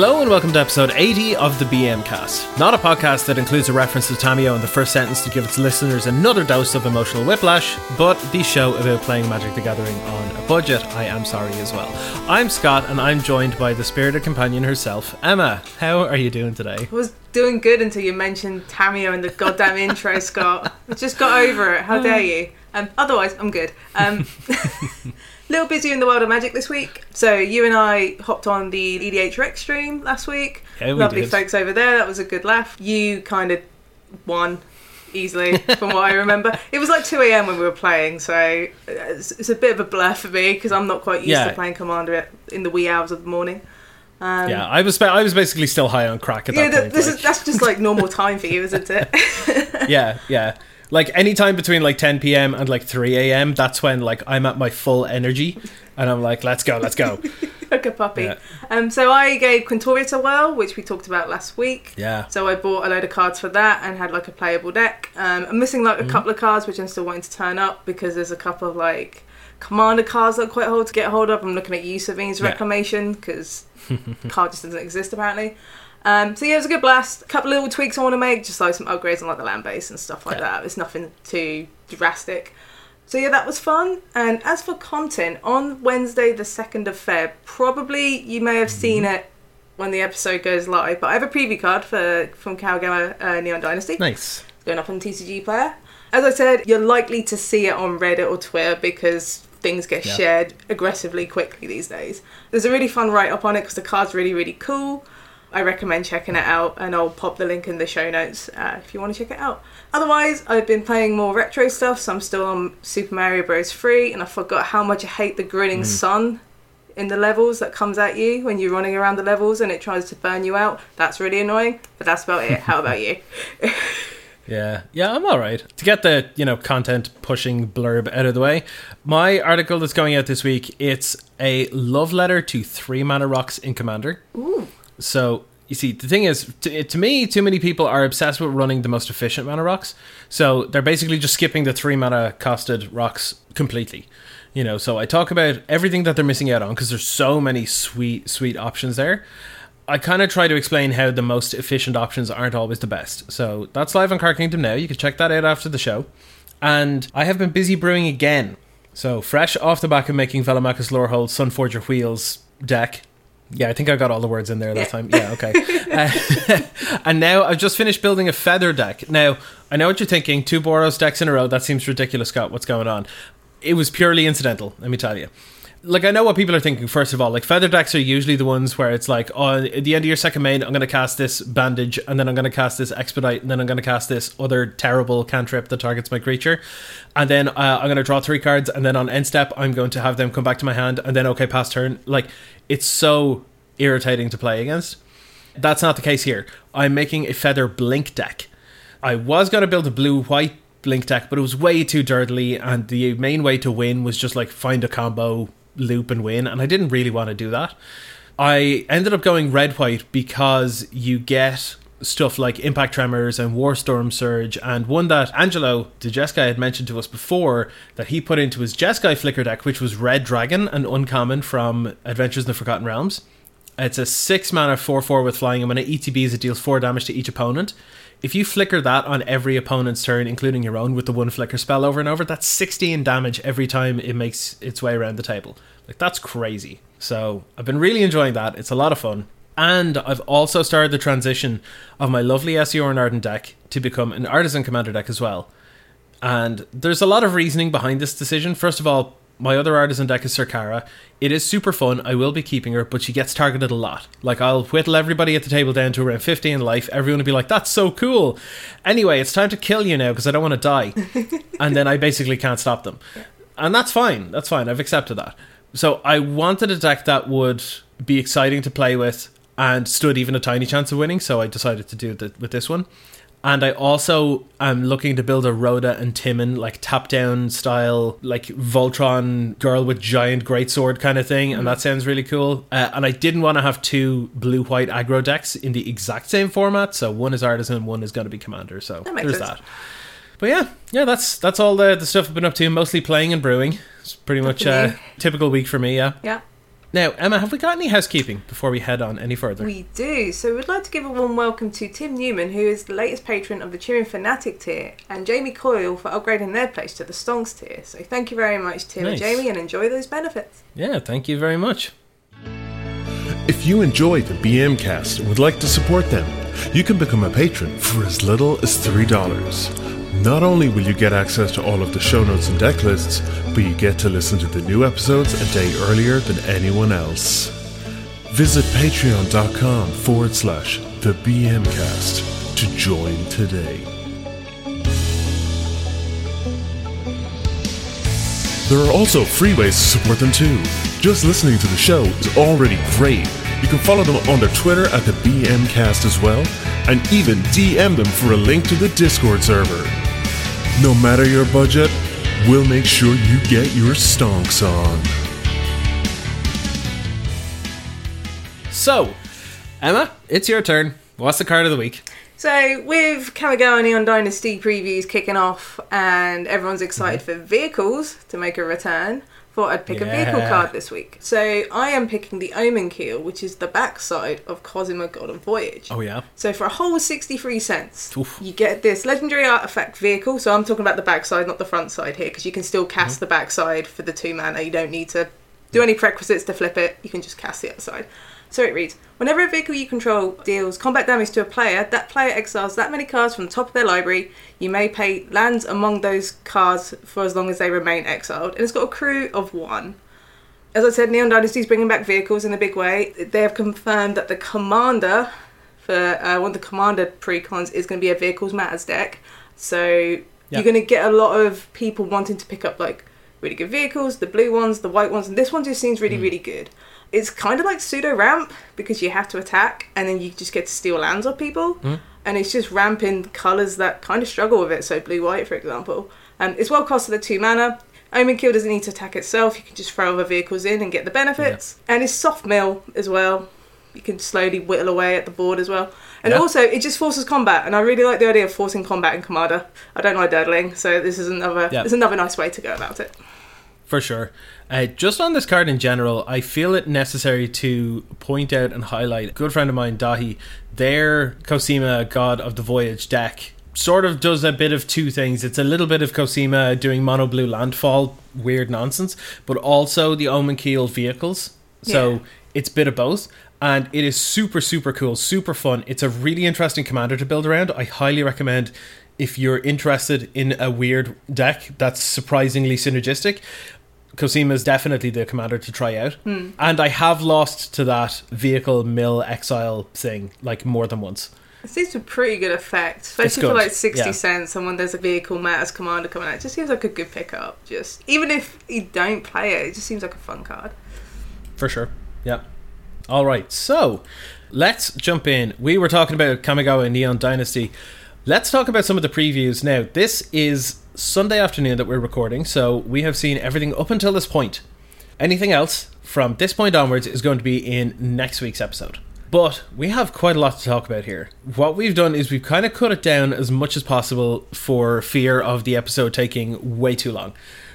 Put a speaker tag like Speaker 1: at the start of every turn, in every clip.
Speaker 1: Hello and welcome to episode 80 of the BM Cast. Not a podcast that includes a reference to Tamiyo in the first sentence to give its listeners another dose of emotional whiplash, but the show about playing Magic the Gathering on a budget. I am sorry as well. I'm Scott and I'm joined by the spirited companion herself, Emma. How are you doing today?
Speaker 2: I was doing good until you mentioned Tamiyo in the goddamn intro, Scott. I just got over it. How dare you? Um, otherwise, I'm good. Um, little busy in the world of magic this week. So you and I hopped on the EDH Rec stream last week.
Speaker 1: Yeah, we
Speaker 2: Lovely
Speaker 1: did.
Speaker 2: folks over there. That was a good laugh. You kind of won easily from what I remember. It was like 2 a.m. when we were playing, so it's, it's a bit of a blur for me because I'm not quite used
Speaker 1: Yeah.
Speaker 2: to playing Commander in the wee hours of the morning. Um,
Speaker 1: Yeah, I was I was basically still high on crack at that
Speaker 2: th-
Speaker 1: point.
Speaker 2: this
Speaker 1: like-
Speaker 2: is that's just like normal time for you, isn't it?
Speaker 1: yeah, yeah. Like any time between like 10 p.m. and like 3 a.m. That's when like I'm at my full energy, and I'm like, let's go, let's go.
Speaker 2: like a puppy.
Speaker 1: Yeah.
Speaker 2: Um, so I gave Quintorius a whirl, which we talked about last week.
Speaker 1: Yeah.
Speaker 2: So I bought a load of cards for that and had like a playable deck. Um, I'm missing like a
Speaker 1: Mm-hmm.
Speaker 2: couple of cards which I'm still wanting to turn up because there's a couple of like commander cards that are quite hard to get hold of. I'm looking at Sevinne's
Speaker 1: Yeah.
Speaker 2: Reclamation because card just doesn't exist apparently. Um, so yeah, it was a good blast. A couple little tweaks I want to make, just like some upgrades on like the land base and stuff like
Speaker 1: Yeah.
Speaker 2: that. It's nothing too drastic. So yeah, that was fun. And as for content, on Wednesday the second of Feb, probably you may have seen
Speaker 1: Mm-hmm.
Speaker 2: it when the episode goes live. But I have a preview card for from Kamigawa uh, Neon Dynasty
Speaker 1: Nice.
Speaker 2: going up on TCG Player. As I said, you're likely to see it on Reddit or Twitter because things get
Speaker 1: Yeah.
Speaker 2: shared aggressively quickly these days. There's a really fun write up on it because the card's really, really cool. I recommend checking it out, and I'll pop the link in the show notes uh, if you want to check it out. Otherwise, I've been playing more retro stuff, so I'm still on Super Mario Bros. 3, and I forgot how much I hate the grinning sun in the levels that comes at you when you're running around the levels and it tries to burn you out. That's really annoying, but that's about it. How about you?
Speaker 1: Yeah, yeah, I'm all right. To get the you know content pushing blurb out of the way, my article that's going out this week it's a love letter to three mana rocks in Commander.
Speaker 2: Ooh.
Speaker 1: So you see, the thing is, to, to me, too many people are obsessed with running the most efficient mana rocks. So they're basically just skipping the three mana costed rocks completely. You know, so I talk about everything that they're missing out on because there's so many sweet, sweet options there. I kind of try to explain how the most efficient options aren't always the best. So that's live on Card Kingdom now. You can check that out after the show. And I have been busy brewing again. So fresh off the back of making Velomachus Lorehold Sunforger Wheels deck. Yeah, I think I got all the words in there that
Speaker 2: Yeah.
Speaker 1: time. Yeah, okay. Uh, and now I've just finished building a feather deck. Now, I know what you're thinking. Two Boros decks in a row. That seems ridiculous, Scott. What's going on? It was purely incidental, let me tell you like I know what people are thinking. First of all, like feather decks are usually the ones where it's like, oh, at the end of your second main, I'm going to cast this bandage, and then I'm going to cast this expedite, and then I'm going to cast this other terrible cantrip that targets my creature, and then uh, I'm going to draw three cards, and then on end step, I'm going to have them come back to my hand, and then okay, pass turn. Like it's so irritating to play against. That's not the case here. I'm making a feather blink deck. I was going to build a blue white blink deck, but it was way too durdly, and the main way to win was just like find a combo, loop, and win, and I didn't really want to do that. I ended up going red white because you get stuff like Impact Tremors and Warstorm Surge, and one that Angelo the Jeskai had mentioned to us before that he put into his Jeskai Flicker deck, which was Red Dragon, an uncommon from Adventures in the Forgotten Realms. It's a six mana four four with flying, and when it ETBs, it deals four damage to each opponent. If you flicker that on every opponent's turn, including your own, with the one flicker spell over and over, that's sixteen damage every time it makes its way around the table. Like that's crazy. So I've been really enjoying that. It's a lot of fun. And I've also started the transition of my lovely SEO and Arden deck to become an artisan commander deck as well. And there's a lot of reasoning behind this decision. First of all, my other artisan deck is Sarkara. It is super fun. I will be keeping her, but she gets targeted a lot. Like, I'll whittle everybody at the table down to around 50 in life. Everyone will be like, that's so cool. Anyway, it's time to kill you now because I don't want to die. and then I basically can't stop them. And that's fine. That's fine. I've accepted that. So I wanted a deck that would be exciting to play with and stood even a tiny chance of winning. So I decided to do it with this one. And I also am looking to build a Rhoda and Timon, like top down style, like Voltron girl with giant greatsword kind of thing. And that sounds really cool. Uh, and I didn't want to have two blue white aggro decks in the exact same format. So one is Artisan, one is going to be Commander. So
Speaker 2: That
Speaker 1: there's
Speaker 2: sense.
Speaker 1: that. But yeah, yeah, that's that's all the, the stuff I've been up to. Mostly playing and brewing. It's pretty much a typical week for me. Yeah.
Speaker 2: Yeah.
Speaker 1: Now, Emma, have we got any housekeeping before we head on any further?
Speaker 2: We do. So we'd like to give a warm welcome to Tim Newman, who is the latest patron of the Cheering Fanatic tier, and Jamie Coyle for upgrading their place to the Stonks tier. So thank you very much, Tim
Speaker 1: Nice.
Speaker 2: and Jamie, and enjoy those benefits.
Speaker 1: yeah, thank you very much.
Speaker 3: If you enjoy the BM cast and would like to support them, you can become a patron for as little as $3. Not only will you get access to all of the show notes and deck lists, but you get to listen to the new episodes a day earlier than anyone else. Visit patreon.com forward slash the BM cast to join today. There are also free ways to support them too. Just listening to the show is already great. You can follow them on their Twitter at the BMcast as well, and even DM them for a link to the Discord server. No matter your budget, we'll make sure you get your stonks on.
Speaker 1: So, Emma, it's your turn. What's the card of the week?
Speaker 2: So with Kamigawa Neon Dynasty previews kicking off, and everyone's excited mm-hmm. for vehicles to make a return. Thought I'd pick a vehicle card this week. So I am picking the Omen Keel, which is the backside of Cosima Golden Voyage.
Speaker 1: Oh, yeah.
Speaker 2: So for a whole 63 cents,
Speaker 1: Oof.
Speaker 2: you get this legendary artifact vehicle. So I'm talking about the backside, not the front side here, because you can still cast
Speaker 1: Mm-hmm.
Speaker 2: the backside for the two mana. You don't need to do any prerequisites to flip it. You can just cast the other side. So it reads: Whenever a vehicle you control deals combat damage to a player, that player exiles that many cards from the top of their library. You may pay lands among those cards for as long as they remain exiled, and it's got a crew of one. As I said, Neon Dynasty is bringing back vehicles in a big way. They have confirmed that the commander for uh, one of the commander precons is going to be a vehicles matters deck. So
Speaker 1: Yeah.
Speaker 2: you're going to get a lot of people wanting to pick up like really good vehicles, the blue ones, the white ones, and this one just seems really really good. It's kind of like pseudo ramp because you have to attack and then you just get to steal lands off people, hmm. and it's just ramping colours that kind of struggle with it. So blue white, for example, and it's well costed at two mana. Omen Keel doesn't need to attack itself. You can just throw other vehicles in and get the benefits. And it's soft mill as well. You can slowly whittle away at the board as well. And
Speaker 1: Yeah.
Speaker 2: also, it just forces combat. And I really like the idea of forcing combat in Commander. I don't like durdling, so this is another
Speaker 1: Yeah.
Speaker 2: this is another nice way to go about it.
Speaker 1: For sure. Uh, just on this card in general, I feel it necessary to point out and highlight a good friend of mine, Dahi, their Cosima God of the Voyage deck sort of does a bit of two things. It's a little bit of Cosima doing mono blue landfall, weird nonsense, but also the Omen Keel vehicles. So
Speaker 2: Yeah.
Speaker 1: it's a bit of both. And it is super, super cool, super fun. It's a really interesting commander to build around. I highly recommend if you're interested in a weird deck that's surprisingly synergistic. Cosima is definitely the commander to try out. Hmm. And I have lost to that vehicle mill exile thing like more than once.
Speaker 2: It seems a pretty good effect, especially for
Speaker 1: good,
Speaker 2: like 60
Speaker 1: yeah.
Speaker 2: cents and when there's a vehicle matters commander coming out. It just seems like a good pickup. Just Even if you don't play it, it just seems like a fun card.
Speaker 1: For sure. Yeah. All right. So let's jump in. We were talking about Kamigawa and Neon Dynasty. Let's talk about some of the previews now. This is Sunday afternoon that we're recording, so we have seen everything up until this point. Anything else from this point onwards is going to be in next week's episode. But we have quite a lot to talk about here. What we've done is we've kind of cut it down as much as possible for fear of the episode taking way too long.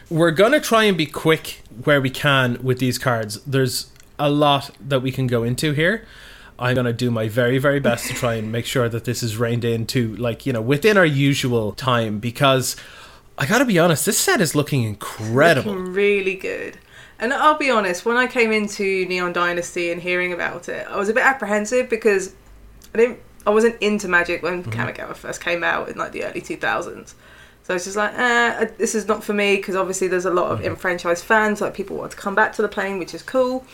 Speaker 1: We're going to try and be quick where we can with these cards. There's a lot that we can go into here. I'm going to do my very, very best to try and make sure that this is reined in to, like, you know, within our usual time because I got to be honest, this set is looking incredible.
Speaker 2: Looking really good. And I'll be honest, when I came into Neon Dynasty and hearing about it, I was a bit apprehensive because I didn't, I wasn't into Magic when Kamigawa first came out in like the early 2000s. So I was just like, eh, this is not for me because obviously there's a lot of enfranchised fans, like people want to come back to the plane, which is cool.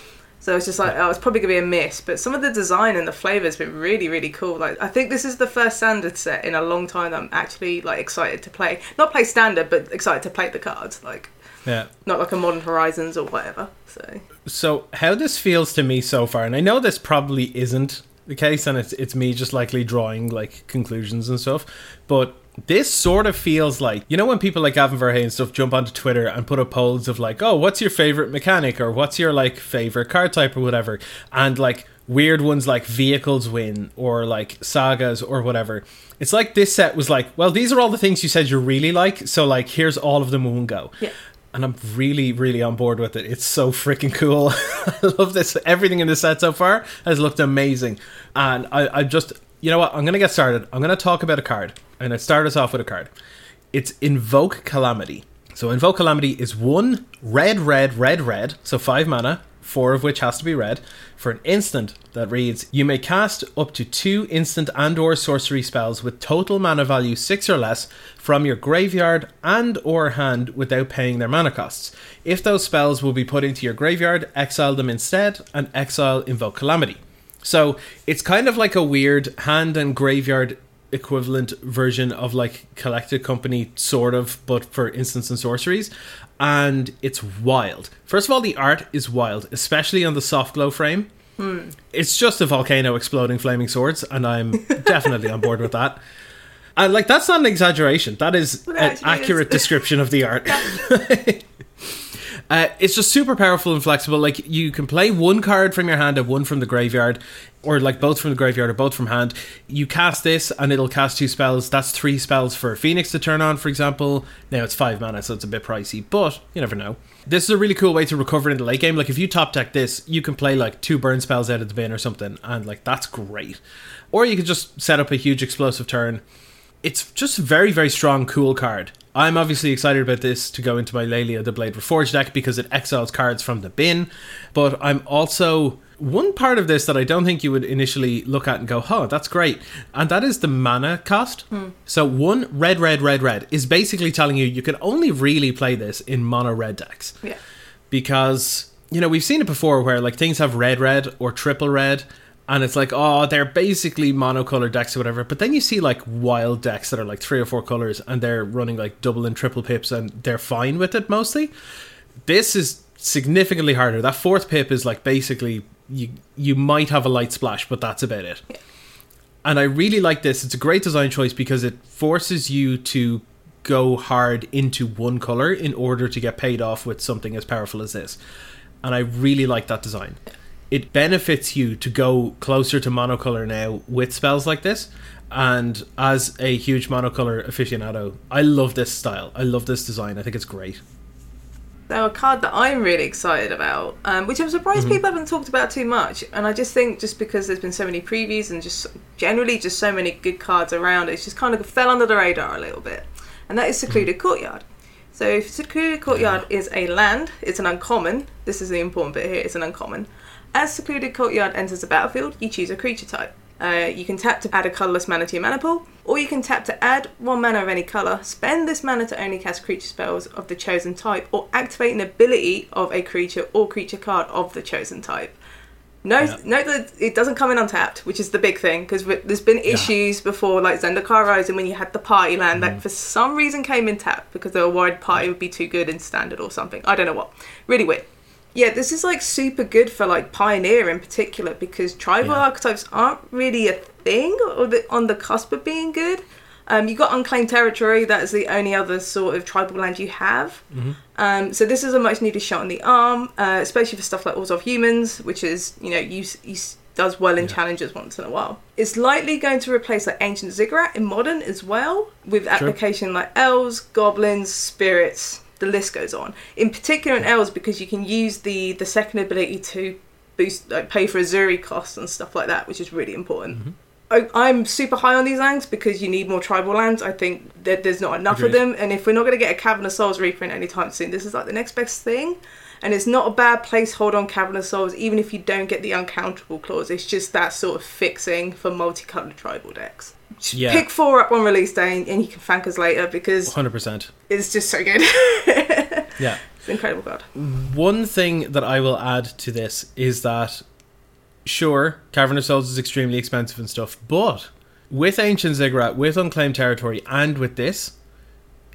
Speaker 2: So it's just like, oh, it's probably gonna be a miss. But some of the design and the flavour has been really, really cool. Like, I think this is the first standard set in a long time that I'm actually like excited to play. Not play standard, but excited to play the cards. Like,
Speaker 1: Yeah.
Speaker 2: not like a Modern Horizons or whatever. So
Speaker 1: So how this feels to me so far, and I know this probably isn't the case, and it's it's me just likely drawing like conclusions and stuff, but this sort of feels like you know when people like Gavin Verhey and stuff jump onto Twitter and put up polls of like, oh, what's your favorite mechanic or what's your like favorite card type or whatever, and like weird ones like vehicles win or like sagas or whatever. It's like this set was like, well, these are all the things you said you really like, so like here's all of them in one go.
Speaker 2: Yeah.
Speaker 1: and I'm really, really on board with it. It's so freaking cool. I love this. Everything in the set so far has looked amazing, and I, I just, you know what? I'm gonna get started. I'm gonna talk about a card, and I start us off with a card. It's Invoke Calamity. So Invoke Calamity is one red, red, red, red. So five mana, four of which has to be red, for an instant that reads: You may cast up to two instant and/or sorcery spells with total mana value six or less from your graveyard and/or hand without paying their mana costs. If those spells will be put into your graveyard, exile them instead, and exile Invoke Calamity. So it's kind of like a weird hand and graveyard equivalent version of like collected company sort of but for instants and sorceries and it's wild. First of all the art is wild especially on the soft glow frame. Hmm. It's just a volcano exploding flaming swords and i'm definitely on board with that. And like that's not an exaggeration. That is an
Speaker 2: actually is.
Speaker 1: accurate description of the art Uh, it's just super powerful and flexible. Like you can play one card from your hand and one from the graveyard, or like both from the graveyard or both from hand. You cast this and it'll cast two spells. That's three spells for Phoenix to turn on, for example. Now it's five mana, so it's a bit pricey, but you never know. This is a really cool way to recover in the late game. Like if you top deck this, you can play like two burn spells out of the bin or something, and like that's great. Or you could just set up a huge explosive turn it's just very very strong cool card i'm obviously excited about this to go into my Laelia the blade reforged deck because it exiles cards from the bin. But i'm also one part of this that i don't think you would initially look at and go oh that's great. And that is the mana cost. Hmm. So one red red red red is basically telling you you can only really play this in mono red decks.
Speaker 2: Yeah.
Speaker 1: because you know we've seen it before where like things have red red or triple red and it's like oh they're basically monocolor decks or whatever but then you see like wild decks that are like three or four colors and they're running like double and triple pips and they're fine with it mostly this is significantly harder that fourth pip is like basically you you might have a light splash but that's about it and I really like this. It's a great design choice because it forces you to go hard into one color in order to get paid off with something as powerful as this. And I really like that design. It benefits you to go closer to monocolor now with spells like this. And as a huge monocolor aficionado, I love this style. I love this design. I think it's great.
Speaker 2: Now, a card that I'm really excited about, um, which I'm surprised
Speaker 1: Mm-hmm.
Speaker 2: people haven't talked about too much, and I just think just because there's been so many previews and just generally just so many good cards around, it's just kind of fell under the radar a little bit, and that is Secluded
Speaker 1: Mm-hmm.
Speaker 2: Courtyard. So, Secluded Courtyard is a land, it's an uncommon, this is the important bit here, it's an uncommon. As Secluded Courtyard enters the battlefield, you choose a creature type. Uh, you can tap to add a colourless mana to your mana pool, or you can tap to add one mana of any colour, spend this mana to only cast creature spells of the chosen type, or activate an ability of a creature or creature card of the chosen type. Note,
Speaker 1: Yeah.
Speaker 2: note that it doesn't come in untapped, which is the big thing, because there's been issues before, like Zendikar Rising, when you had the party land
Speaker 1: Mm-hmm.
Speaker 2: that for some reason came in tapped because they were worried party would be too good in standard or something. I don't know what. Really weird. Yeah, this is like super good for like Pioneer in particular because tribal
Speaker 1: Yeah.
Speaker 2: archetypes aren't really a thing or the, on the cusp of being good. Um, you got unclaimed territory. That is the only other sort of tribal land you have. Um, so this is a much needed shot in the arm, uh, especially for stuff like Wars of Humans, which is you know use, use does well in challenges once in a while. It's likely going to replace like Ancient Ziggurat in modern as well, with application like elves, goblins, spirits. The list goes on. In particular, in elves because you can use the the second ability to boost like pay for Ezuri costs and stuff like that, which is really important. Mm-hmm. I, I'm super high on these lands because you need more tribal lands. I think that there's not enough
Speaker 1: Agreed.
Speaker 2: of them, and if we're not going to get a Cavern of Souls reprint anytime soon, this is like the next best thing. And it's not a bad placeholder on Cavern of Souls, even if you don't get the uncountable clause. It's just that sort of fixing for multicolored tribal decks.
Speaker 1: Yeah.
Speaker 2: Pick four up on release day, and, and you can thank us later because
Speaker 1: 100%.
Speaker 2: it's just so good.
Speaker 1: Yeah.
Speaker 2: it's incredible God.
Speaker 1: One thing that I will add to this is that, sure, Cavern of Souls is extremely expensive and stuff, but with Ancient Ziggurat, with Unclaimed Territory, and with this,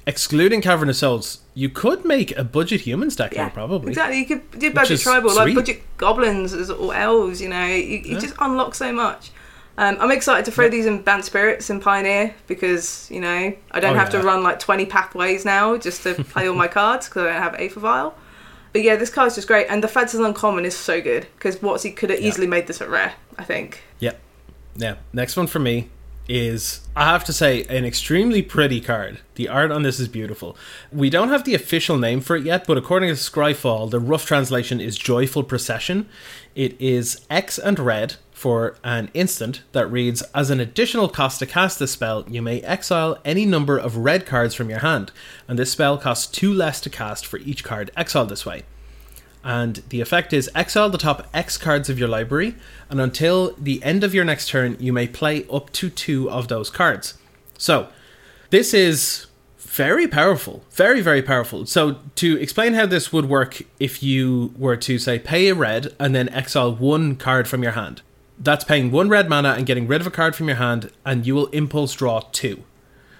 Speaker 1: excluding Cavern of Souls, you could make a budget humans deck here, probably.
Speaker 2: Exactly. You could do budget tribal, like budget goblins or elves, you know. You, you
Speaker 1: Yeah.
Speaker 2: just unlock so much. Um, I'm excited to throw
Speaker 1: Yeah.
Speaker 2: these in Bant Spirits and Pioneer because, you know, I don't
Speaker 1: Oh,
Speaker 2: have
Speaker 1: yeah.
Speaker 2: to run like 20 pathways now just to play all my cards because I don't have Aether Vial. But yeah, this card's just great. And the fact it's uncommon is so good because WotC could have
Speaker 1: Yeah.
Speaker 2: easily made this a rare, I think.
Speaker 1: Yep. Yeah. Next one for me is, I have to say, an extremely pretty card. The art on this is beautiful. We don't have the official name for it yet, but according to Scryfall, the rough translation is Joyful Procession. It is X and red for an instant that reads As an additional cost to cast this spell, you may exile any number of red cards from your hand, and this spell costs two less to cast for each card exiled this way and the effect is exile the top X cards of your library, and until the end of your next turn, you may play up to two of those cards. So, this is very powerful, very, very powerful. So, to explain how this would work, if you were to say pay a red and then exile one card from your hand, that's paying one red mana and getting rid of a card from your hand, and you will impulse draw two.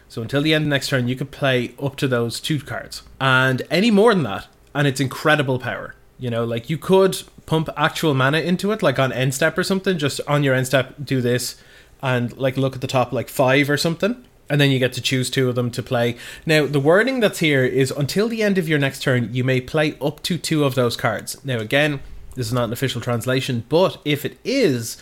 Speaker 1: So, until the end of next turn, you could play up to those two cards, and any more than that, and it's incredible power. You know, like you could pump actual mana into it, like on end step or something. Just on your end step, do this, and like look at the top like five or something, and then you get to choose two of them to play. Now, the wording that's here is until the end of your next turn, you may play up to two of those cards. Now, again, this is not an official translation, but if it is,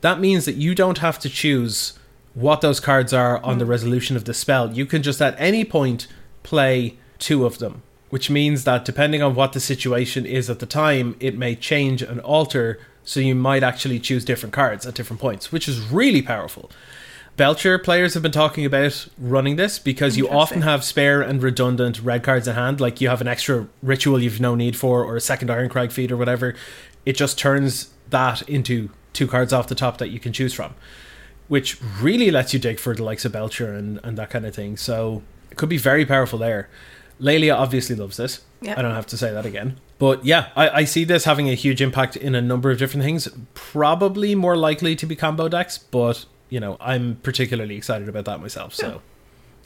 Speaker 1: that means that you don't have to choose what those cards are on the hmm. resolution of the spell. You can just at any point play two of them which means that depending on what the situation is at the time, it may change and alter. So you might actually choose different cards at different points, which is really powerful. Belcher players have been talking about running this because you often have spare and redundant red cards in hand, like you have an extra ritual you've no need for, or a second Irencrag Feat, or whatever. It just turns that into two cards off the top that you can choose from, which really lets you dig for the likes of Belcher and, and that kind of thing. So it could be very powerful there. Laelia obviously loves this.
Speaker 2: Yep.
Speaker 1: I don't have to say that again. But yeah, I, I see this having a huge impact in a number of different things. Probably more likely to be combo decks, but you know, I'm particularly excited about that myself. So,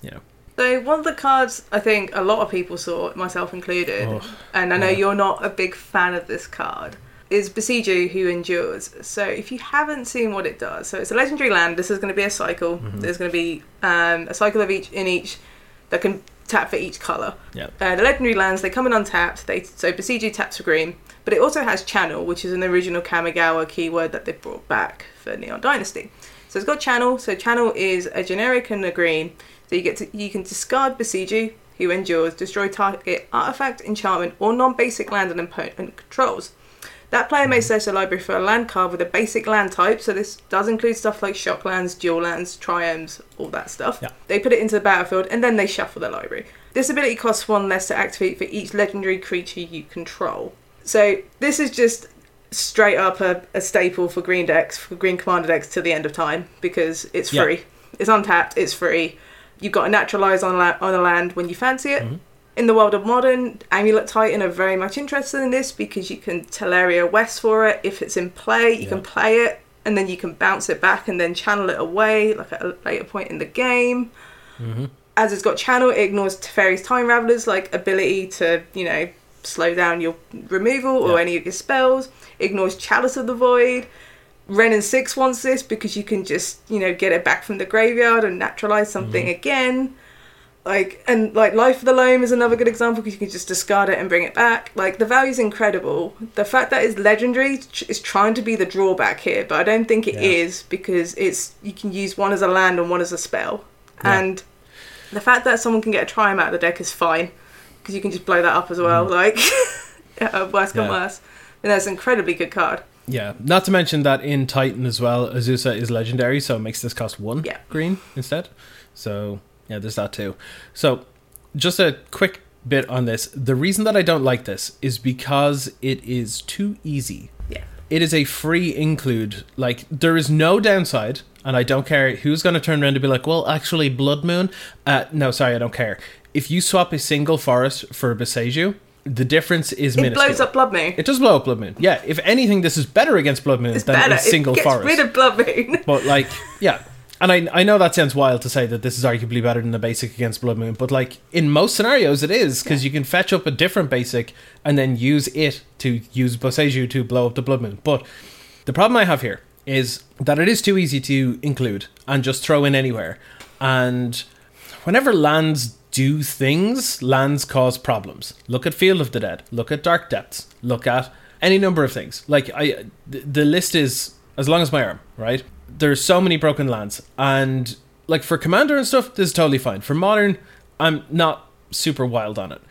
Speaker 1: you know.
Speaker 2: So one of the cards I think a lot of people saw, myself included,
Speaker 1: Oh,
Speaker 2: and I know
Speaker 1: yeah.
Speaker 2: you're not a big fan of this card, is Boseiju who endures. So if you haven't seen what it does, so it's a legendary land. This is going to be a cycle.
Speaker 1: Mm-hmm.
Speaker 2: There's going to be um, a cycle of each in each that can tap for each color.
Speaker 1: Yeah.
Speaker 2: Uh, the legendary lands they come in untapped. They so Boseiju taps for green, but it also has channel, which is an original Kamigawa keyword that they brought back for Neon Dynasty. So it's got channel. So channel is a generic and a green. So you get to you can discard Boseiju, who endures, destroy target artifact, enchantment, or non-basic land an opponent controls. That player may search the library for a land card with a basic land type, so this does include stuff like shock lands, dual lands, triomes, all that stuff.
Speaker 1: Yeah.
Speaker 2: They put it into the battlefield and then they shuffle the library. This ability costs one less to activate for each legendary creature you control. So this is just straight up a, a staple for green decks, for green commander decks to the end of time because it's
Speaker 1: Yeah.
Speaker 2: free. It's untapped, it's free. You've got a naturalize on, la- on a land when you fancy it. Mm-hmm. In the world of modern, Amulet Titan are very much interested in this because you can Tolaria West for it. If it's in play, you can play it and then you can bounce it back and then channel it away like at a later point in the game. Mm-hmm. As it's got channel, it ignores Teferi's Time Raveler's like ability to, you know, slow down your removal or
Speaker 1: Yeah.
Speaker 2: any of your spells. Ignores Chalice of the Void. Wrenn and Six wants this because you can just, you know, get it back from the graveyard and naturalize something mm-hmm. again. Like and like Life of the Loam is another good example because you can just discard it and bring it back. Like the value's incredible. The fact that it's legendary is trying to be the drawback here, but I don't think it
Speaker 1: Yeah.
Speaker 2: is because it's you can use one as a land and one as a spell.
Speaker 1: Yeah.
Speaker 2: And the fact that someone can get a triome out of the deck is fine because you can just blow that up as well. Like uh, worse come
Speaker 1: Mm. Yeah.
Speaker 2: worse. And that's an incredibly good card.
Speaker 1: Yeah, not to mention that in Titan as well, Azusa is legendary, so it makes this cost one
Speaker 2: Yeah.
Speaker 1: green instead. So yeah, there's that too. So just a quick bit on this. The reason that I don't like this is because it is too easy.
Speaker 2: Yeah.
Speaker 1: It is a free include. Like there is no downside, and I don't care who's going to turn around and be like, "Well, actually, Blood Moon." Uh, no, sorry, I don't care. If you swap a single forest for a Boseiju, the difference is
Speaker 2: It
Speaker 1: minuscule.
Speaker 2: blows up Blood Moon.
Speaker 1: It does blow up Blood Moon. Yeah, if anything, this is better against Blood Moon
Speaker 2: It's
Speaker 1: than
Speaker 2: better.
Speaker 1: a single
Speaker 2: it gets
Speaker 1: forest.
Speaker 2: rid of Blood Moon.
Speaker 1: but like, yeah, and I I know that sounds wild to say that this is arguably better than the basic against Blood Moon, but like in most scenarios, it is because you can fetch up a different basic and then use it to use Boseiju to blow up the Blood Moon. But the problem I have here is that it is too easy to include and just throw in anywhere, and whenever lands do things, lands cause problems. Look at Field of the Dead. Look at Dark Depths. Look at any number of things. Like I, the, list is as long as my arm. Right. there's so many broken lands, and like for commander and stuff, this is totally fine. For modern, I'm not super wild on it.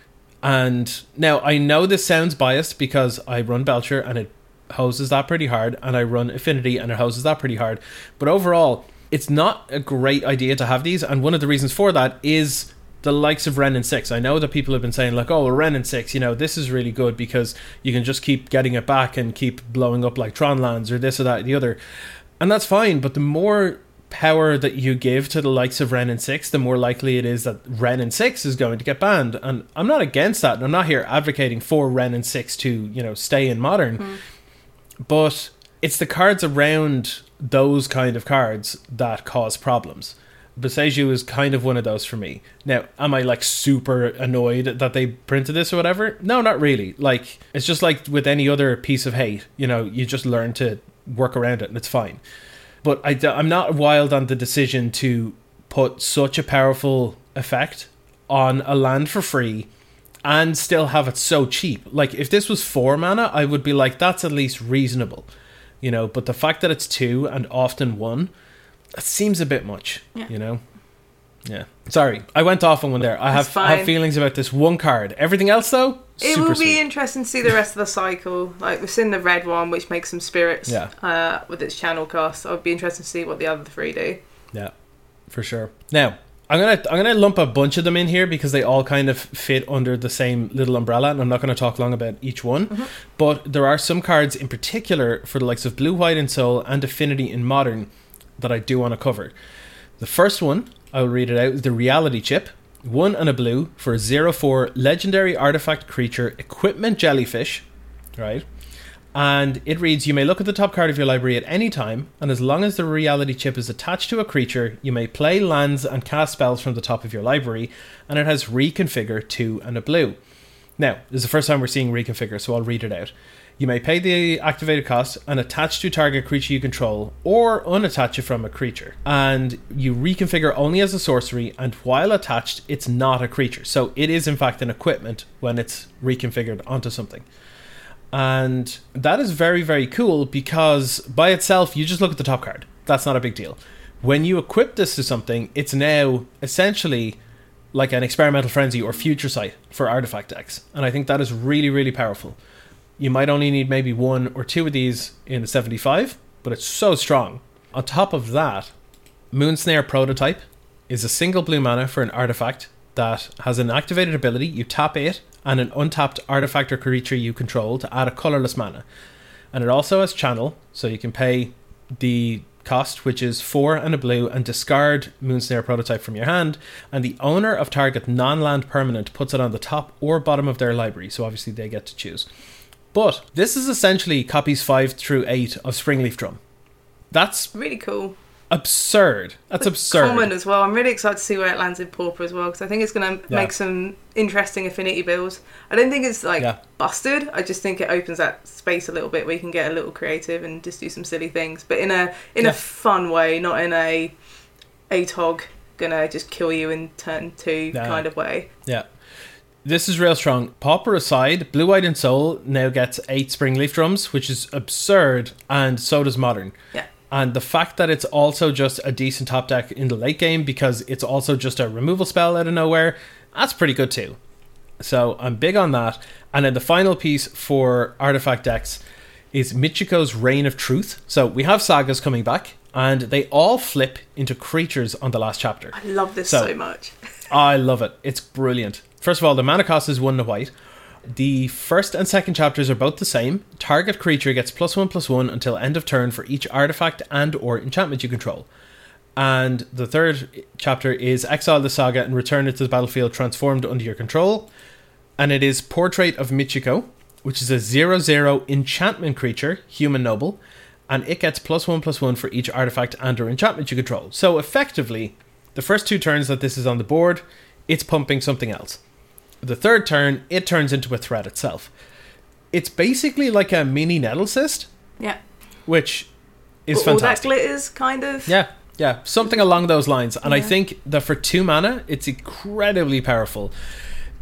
Speaker 1: And now I know this sounds biased because I run Belcher and it hoses that pretty hard, and I run Affinity and it hoses that pretty hard. But overall, it's not a great idea to have these, and one of the reasons for that is the likes of Wrenn and Six. I know that people have been saying like, "Oh, Wrenn and Six, you know, this is really good because you can just keep getting it back and keep blowing up like Tron lands or this or that or the other," and that's fine. But the more power that you give to the likes of Wrenn and Six, the more likely it is that Wrenn and Six is going to get banned. And I'm not against that, and I'm not here advocating for Wrenn and Six to you know stay in Modern,
Speaker 2: Hmm.
Speaker 1: but it's the cards around those kind of cards that cause problems. Boseiju is kind of one of those for me. Now, am I like super annoyed that they printed this or whatever? No, not really. Like, it's just like with any other piece of hate, you know, you just learn to work around it and it's fine. But I, am not wild on the decision to put such a powerful effect on a land for free and still have it so cheap. Like, if this was four mana, I would be like, that's at least reasonable, you know. But the fact that it's two and often one, that seems a bit much,
Speaker 2: Yeah.
Speaker 1: you know. Yeah. Sorry, I went off on one there. I have I have feelings about this one card. Everything else though,
Speaker 2: It will be
Speaker 1: sweet.
Speaker 2: interesting to see the rest of the cycle. Like we've seen the red one, which makes some spirits.
Speaker 1: Yeah.
Speaker 2: Uh, with its channel cost, I'd be interested to see what the other three do.
Speaker 1: Yeah, for sure. Now, I'm gonna I'm gonna lump a bunch of them in here because they all kind of fit under the same little umbrella, and I'm not gonna talk long about each one. But there are some cards in particular for the likes of Blue, White, Ensoul and Affinity in Modern that I do want to cover. The first one, I will read it out, is the Reality Chip. One and a blue for a 0 4 legendary artifact creature, equipment jellyfish, right? And it reads You may look at the top card of your library at any time, and as long as the reality chip is attached to a creature, you may play lands and cast spells from the top of your library, and it has reconfigure 2 and a blue. Now, this is the first time we're seeing reconfigure, so I'll read it out. You may pay the activated cost and attach to target creature you control, or unattach it from a creature. And you reconfigure only as a sorcery, and while attached, it's not a creature. So it is, in fact, an equipment when it's reconfigured onto something. And that is very, very cool because by itself, you just look at the top card. That's not a big deal. When you equip this to something, it's now essentially like an experimental frenzy or future sight for artifact decks. And I think that is really, really powerful. You might only need maybe one or two of these in a 75, but it's so strong. On top of that, Moonsnare Prototype is a single blue mana for an artifact that has an activated ability. You tap it and an untapped artifact or creature you control to add a colorless mana. And it also has channel, so you can pay the cost, which is four and a blue, and discard Moonsnare Prototype from your hand. And the owner of target non land permanent puts it on the top or bottom of their library, so obviously they get to choose. But this is essentially copies 5 through 8 of Springleaf Drum. That's
Speaker 2: Really cool.
Speaker 1: absurd. That's absurd.
Speaker 2: Common as well. I'm really excited to see where it lands in Pauper as well because I think it's going to
Speaker 1: Yeah.
Speaker 2: make some interesting affinity builds. I don't think it's like
Speaker 1: Yeah.
Speaker 2: busted. I just think it opens that space a little bit where you can get a little creative and just do some silly things, but in a in
Speaker 1: Yeah.
Speaker 2: a fun way, not in a a tog gonna just kill you in turn two kind of way.
Speaker 1: Yeah. This is real strong. Pauper aside, Blue White Ensoul now gets eight Springleaf drums, which is absurd, and so does Modern.
Speaker 2: Yeah.
Speaker 1: And the fact that it's also just a decent top deck in the late game because it's also just a removal spell out of nowhere, that's pretty good too. So I'm big on that. And then the final piece for artifact decks is Michiko's Reign of Truth. So we have sagas coming back, and they all flip into creatures on the last chapter.
Speaker 2: I love this
Speaker 1: So-
Speaker 2: so much.
Speaker 1: I love it. It's brilliant. First of all, the mana cost is one to white. The first and second chapters are both the same. Target creature gets plus one plus one until end of turn for each artifact and or enchantment you control. And the third chapter is exile the saga and return it to the battlefield transformed under your control. And it is Portrait of Michiko, which is a 0 0 enchantment creature, human noble, and it gets plus one plus one for each artifact and or enchantment you control. So effectively, the first two turns that this is on the board, it's pumping something else. The third turn, it turns into a threat itself. It's basically like a mini Nettlecyst,
Speaker 2: Yeah.
Speaker 1: which is
Speaker 2: But all that
Speaker 1: fantastic.
Speaker 2: glitters kind of.
Speaker 1: Yeah, yeah, something along those lines. And I think that for two mana, it's incredibly powerful.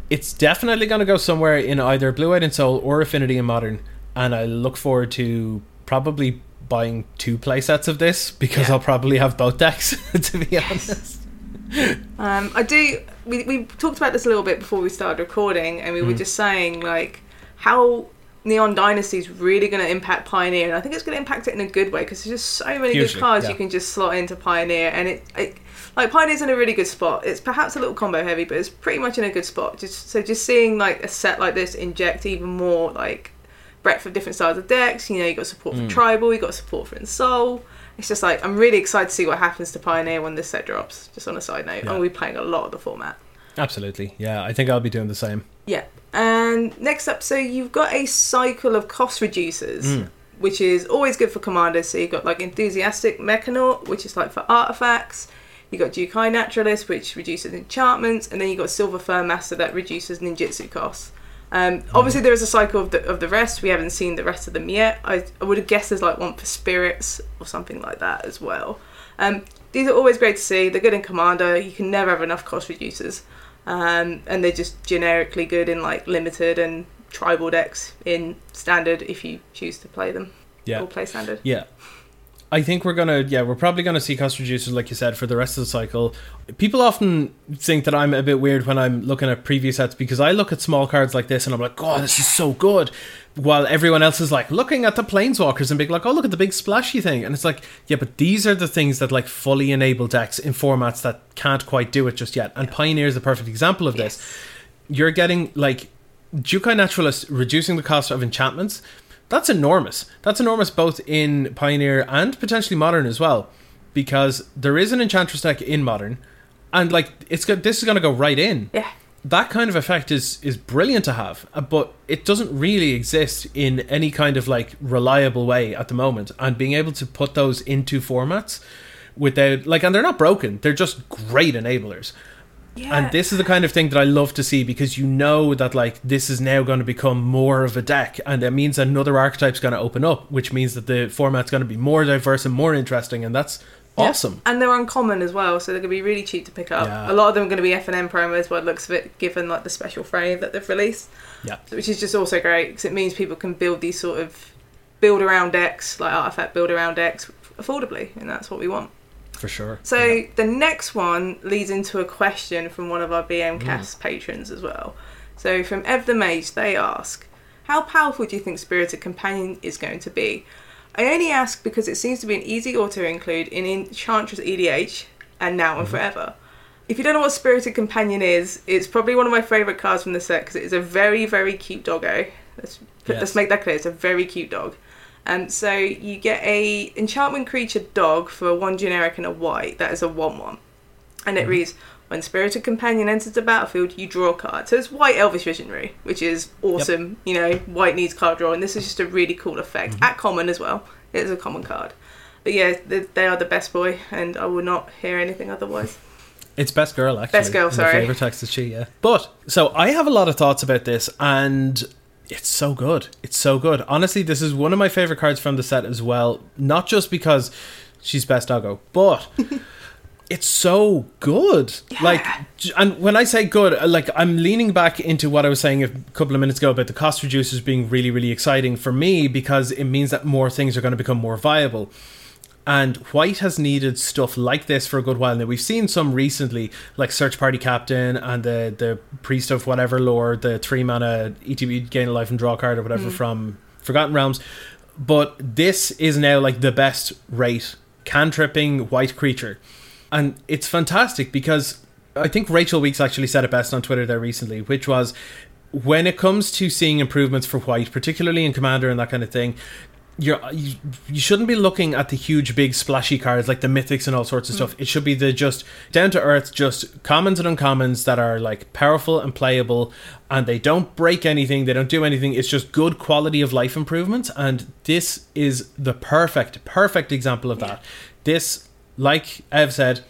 Speaker 1: It's definitely going to go somewhere in either Blue Eyed Ensoul or Affinity and Modern. And I look forward to probably buying two play sets of this because
Speaker 2: Yeah.
Speaker 1: I'll probably have both decks, to be honest.
Speaker 2: Um, I do. We, we talked about this a little bit before we started recording, and we
Speaker 1: Mm.
Speaker 2: were just saying like how Neon Dynasty is really going to impact Pioneer, and I think it's going to impact it in a good way because there's just so many
Speaker 1: Hugely,
Speaker 2: good cards
Speaker 1: yeah.
Speaker 2: you can just slot into Pioneer, and it, it like Pioneer's in a really good spot. It's perhaps a little combo heavy, but it's pretty much in a good spot. Just so just seeing like a set like this inject even more like breadth of different styles of decks. You know, you got support
Speaker 1: Mm.
Speaker 2: for Tribal, you got support for Ensoul. It's just like I'm really excited to see what happens to Pioneer when this set drops. Just on a side note,
Speaker 1: Yeah.
Speaker 2: I'll be playing a lot of the format.
Speaker 1: Absolutely. Yeah, I think I'll be doing the same.
Speaker 2: Yeah. And next up, so you've got a cycle of cost reducers, which is always good for commanders. So you've got like Enthusiastic Mechanaut, which is like for artifacts. You got Jukai Naturalist, which reduces enchantments, and then you got Silver Fur Master that reduces ninjutsu costs. Um, obviously, there is a cycle of the, of the rest. We haven't seen the rest of them yet. I, I would have guessed there's like one for spirits or something like that as well. Um, these are always great to see. They're good in Commander. You can never have enough cost reducers. Um, and they're just generically good in like limited and tribal decks in standard if you choose to play them
Speaker 1: Yeah.
Speaker 2: or play standard.
Speaker 1: Yeah. I think we're gonna yeah, we're probably gonna see cost reducers like you said for the rest of the cycle. People often think that I'm a bit weird when I'm looking at preview sets because I look at small cards like this and I'm like, oh, this is so good. While everyone else is like looking at the planeswalkers and being like, oh, look at the big splashy thing. And it's like, yeah, but these are the things that like fully enable decks in formats that can't quite do it just yet. And Pioneer is a perfect example of this. You're getting like Jukai Naturalist reducing the cost of enchantments. That's enormous. That's enormous both in Pioneer and potentially Modern as well, because there is an Enchantress deck in Modern, and like it's go- this is going to go right in.
Speaker 2: Yeah.
Speaker 1: That kind of effect is is brilliant to have, uh, but it doesn't really exist in any kind of like reliable way at the moment. And being able to put those into formats without like, and they're not broken; they're just great enablers.
Speaker 2: Yeah.
Speaker 1: And this is the kind of thing that I love to see because you know that like this is now going to become more of a deck, and it means another archetype's going to open up, which means that the format's going to be more diverse and more interesting, and that's
Speaker 2: Yeah.
Speaker 1: awesome.
Speaker 2: And they're uncommon as well, so they're going to be really cheap to pick up.
Speaker 1: Yeah.
Speaker 2: A lot of them are going to be FNM promos by the looks of it, given like the special frame that they've released.
Speaker 1: Yeah.
Speaker 2: Which is just also great because it means people can build these sort of build around decks, like artifact build around decks, affordably, and that's what we want.
Speaker 1: For sure.
Speaker 2: So
Speaker 1: Yeah.
Speaker 2: the next one leads into a question from one of our BM
Speaker 1: Mm.
Speaker 2: Cast patrons as well. So from Ev the Mage, they ask, "How powerful do you think Spirited Companion is going to be?" I only ask because it seems to be an easy auto include in Enchantress EDH and now
Speaker 1: Mm-hmm.
Speaker 2: and forever. If you don't know what Spirited Companion is, it's probably one of my favourite cards from the set because it is a very, very cute doggo. Let's,
Speaker 1: Yes.
Speaker 2: let's make that clear. It's a very cute dog. Um, so you get a enchantment creature dog for one generic and a white. That is a one-one, and it reads: When Spirited Companion enters the battlefield, you draw a card. So it's white Elvish Visionary, which is awesome. You know, white needs card draw, and this is just a really cool effect. At common as well. It is a common card. But yeah, they, they are the best boy, and I will not hear anything otherwise.
Speaker 1: It's best girl actually.
Speaker 2: Best girl,
Speaker 1: My
Speaker 2: sorry.
Speaker 1: favorite text is she. Yeah. But so I have a lot of thoughts about this, and it's so good. It's so good. Honestly, this is one of my favorite cards from the set as well. Not just because she's best doggo, but it's so good. Like, and when I say good, uh, like I'm leaning back into what I was saying a couple of minutes ago about the cost reducers being really, really exciting for me because it means that more things are going to become more viable. And White has needed stuff like this for a good while now. We've seen some recently, like Search Party Captain and the the Priest of whatever lord, the three mana ETB gain a life and draw card or whatever hmm. from Forgotten Realms. But this is now like the best rate cantripping white creature. And it's fantastic because I think Rachel Weeks actually said it best on Twitter there recently, which was when it comes to seeing improvements for white, particularly in Commander and that kind of thing, you're you, you shouldn't be looking at the huge big splashy cards like the mythics and all sorts of mm. stuff. It should be the just down to earth just commons and uncommons that are like powerful and playable and they don't break anything they don't do anything. It's just good quality of life improvements and this is the perfect perfect example of that. This like i've said